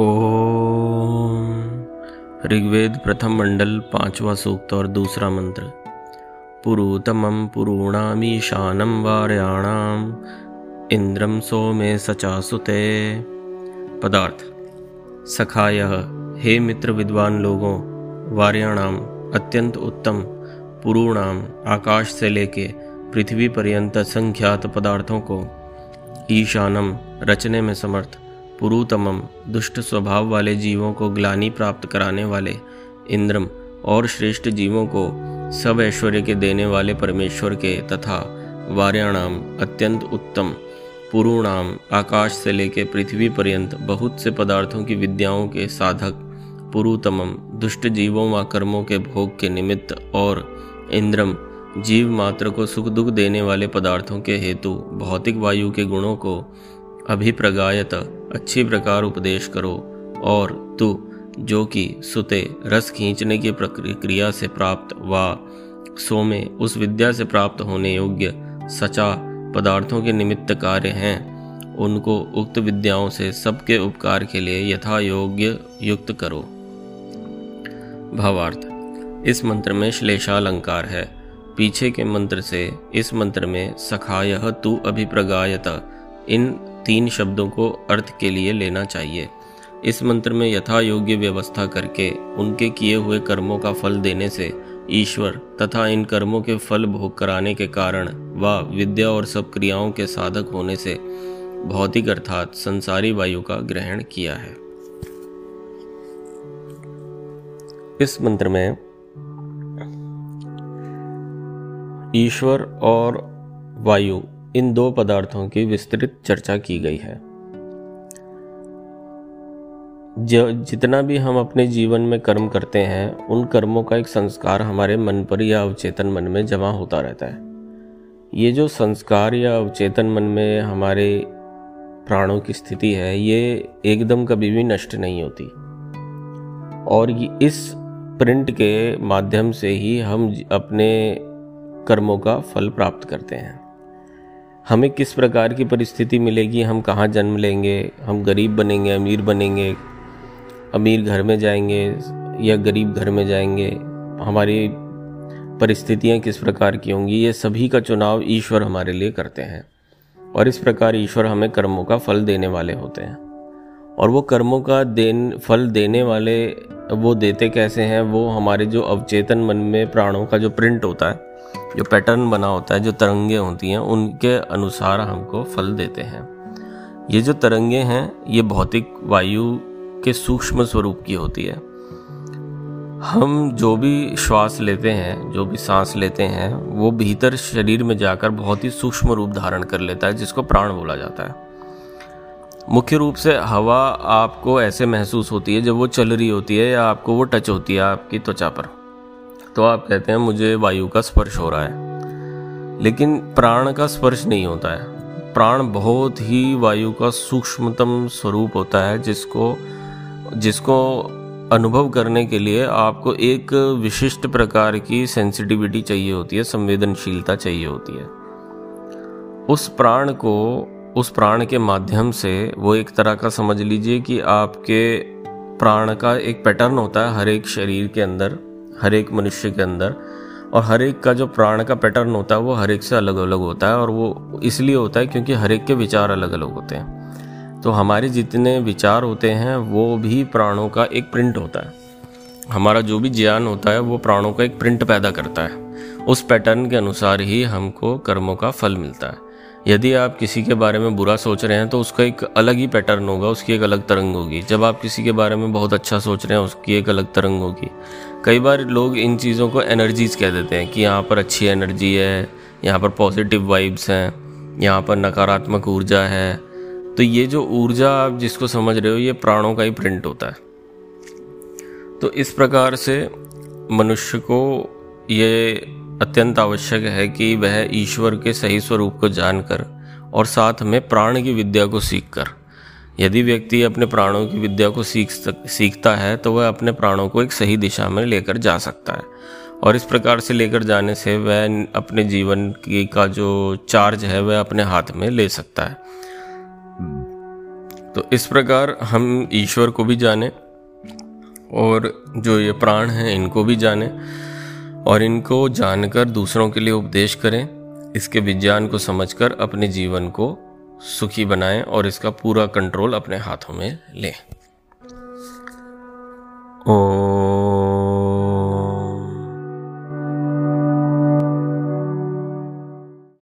ओम। ऋग्वेद प्रथम मंडल, पांचवा सूक्त और दूसरा मंत्र। पुरुतमं पुरूणामीशानं वार्याणाम इंद्रम सोमे सचासुते। पदार्थ। सखाय, हे मित्र विद्वान लोगों वार्याणाम अत्यंत उत्तम पुरूणाम आकाश से लेके पृथ्वी पर्यंत संख्यात पदार्थों को ईशानम रचने में समर्थ। पुरुतमम, दुष्ट स्वभाव वाले जीवों को ग्लानी प्राप्त कराने वाले इंद्रम और श्रेष्ठ जीवों को सब ऐश्वर्य के देने वाले परमेश्वर के तथा वार्याणाम अत्यंत उत्तम पुरुणाम आकाश से लेकर पृथ्वी पर्यंत बहुत से पदार्थों की विद्याओं के साधक पुरुतमम, दुष्ट जीवों व कर्मों के भोग के निमित्त और इंद्रम, जीव मात्र को सुख दुख देने वाले पदार्थों के हेतु भौतिक वायु के गुणों को अभिप्रगायत, अच्छी प्रकार उपदेश करो, और तू, जो कि सुते रस खींचने की प्रक्रिया से प्राप्त व सोमे उस विद्या से प्राप्त होने योग्य सचा पदार्थों के निमित्त कार्य हैं, उनको उक्त विद्याओं से सबके उपकार के लिए यथा योग्य युक्त करो। भावार्थ, इस मंत्र में श्लेषालंकार है। पीछे के मंत्र से इस मंत्र में सखाय तू अभिप्रगायत, इन तीन शब्दों को अर्थ के लिए लेना चाहिए। इस मंत्र में यथा योग्य व्यवस्था करके उनके किए हुए कर्मों का फल देने से ईश्वर तथा इन कर्मों के फल भोग कराने के कारण व विद्या और सब क्रियाओं के साधक होने से भौतिक अर्थात संसारी वायु का ग्रहण किया है। इस मंत्र में ईश्वर और वायु इन दो पदार्थों की विस्तृत चर्चा की गई है। जितना भी हम अपने जीवन में कर्म करते हैं, उन कर्मों का एक संस्कार हमारे मन पर या अवचेतन मन में जमा होता रहता है। ये जो संस्कार या अवचेतन मन में हमारे प्राणों की स्थिति है, ये एकदम कभी भी नष्ट नहीं होती। और इस प्रिंट के माध्यम से ही हम अपने कर्मों का फल प्राप्त करते हैं। हमें किस प्रकार की परिस्थिति मिलेगी, हम कहाँ जन्म लेंगे, हम गरीब बनेंगे, अमीर बनेंगे, अमीर घर में जाएँगे या गरीब घर में जाएँगे, हमारी परिस्थितियाँ किस प्रकार की होंगी, ये सभी का चुनाव ईश्वर हमारे लिए करते हैं। और इस प्रकार ईश्वर हमें कर्मों का फल देने वाले होते हैं। और वो कर्मों का देन, फल देने वाले वो देते कैसे हैं? वो हमारे जो अवचेतन मन में प्राणों का जो प्रिंट होता है, जो पैटर्न बना होता है, जो तरंगे होती हैं, उनके अनुसार हमको फल देते हैं। ये जो तरंगे हैं, ये भौतिक वायु के सूक्ष्म स्वरूप की होती है। हम जो भी श्वास लेते हैं, जो भी सांस लेते हैं, वो भीतर शरीर में जाकर बहुत ही सूक्ष्म रूप धारण कर लेता है, जिसको प्राण बोला जाता है। मुख्य रूप से हवा आपको ऐसे महसूस होती है जब वो चल रही होती है या आपको वो टच होती है आपकी त्वचा पर। तो आप कहते हैं, मुझे वायु का स्पर्श हो रहा है। लेकिन प्राण का स्पर्श नहीं होता है। प्राण बहुत ही वायु का सूक्ष्मतम स्वरूप होता है, जिसको जिसको अनुभव करने के लिए आपको एक विशिष्ट प्रकार की सेंसिटिविटी चाहिए होती है, संवेदनशीलता चाहिए होती है। उस प्राण को उस प्राण के माध्यम से वो एक तरह का समझ लीजिए कि आपके प्राण का एक पैटर्न होता है हर एक शरीर के अंदर, हर एक मनुष्य के अंदर, और हर एक का जो प्राण का पैटर्न होता है वो हर एक से अलग अलग होता है, और वो इसलिए होता है क्योंकि हर एक के विचार अलग अलग होते हैं। तो हमारे जितने विचार होते हैं, वो भी प्राणों का एक प्रिंट होता है। हमारा जो भी ज्ञान होता है, वो प्राणों का एक प्रिंट पैदा करता है। उस पैटर्न के अनुसार ही हमको कर्मों का फल मिलता है। यदि आप किसी के बारे में बुरा सोच रहे हैं तो उसका एक अलग ही पैटर्न होगा, उसकी एक अलग तरंग होगी। जब आप किसी के बारे में बहुत अच्छा सोच रहे हैं, उसकी एक अलग तरंग होगी। कई बार लोग इन चीज़ों को एनर्जीज कह देते हैं कि यहाँ पर अच्छी एनर्जी है, यहाँ पर पॉजिटिव वाइब्स हैं, यहाँ पर नकारात्मक ऊर्जा है। तो ये जो ऊर्जा आप जिसको समझ रहे हो, ये प्राणों का ही प्रिंट होता है। तो इस प्रकार से मनुष्य को ये अत्यंत आवश्यक है कि वह ईश्वर के सही स्वरूप को जानकर और साथ में प्राण की विद्या को सीखकर। यदि व्यक्ति अपने प्राणों की विद्या को सीख सीखता है तो वह अपने प्राणों को एक सही दिशा में लेकर जा सकता है। और इस प्रकार से लेकर जाने से वह अपने जीवन की, का जो चार्ज है, वह अपने हाथ में ले सकता है। तो इस प्रकार हम ईश्वर को भी जाने और जो ये प्राण हैं, इनको भी जाने। और इनको जानकर दूसरों के लिए उपदेश करें, इसके विज्ञान को समझकर अपने जीवन को सुखी बनाएँ और इसका पूरा कंट्रोल अपने हाथों में लें।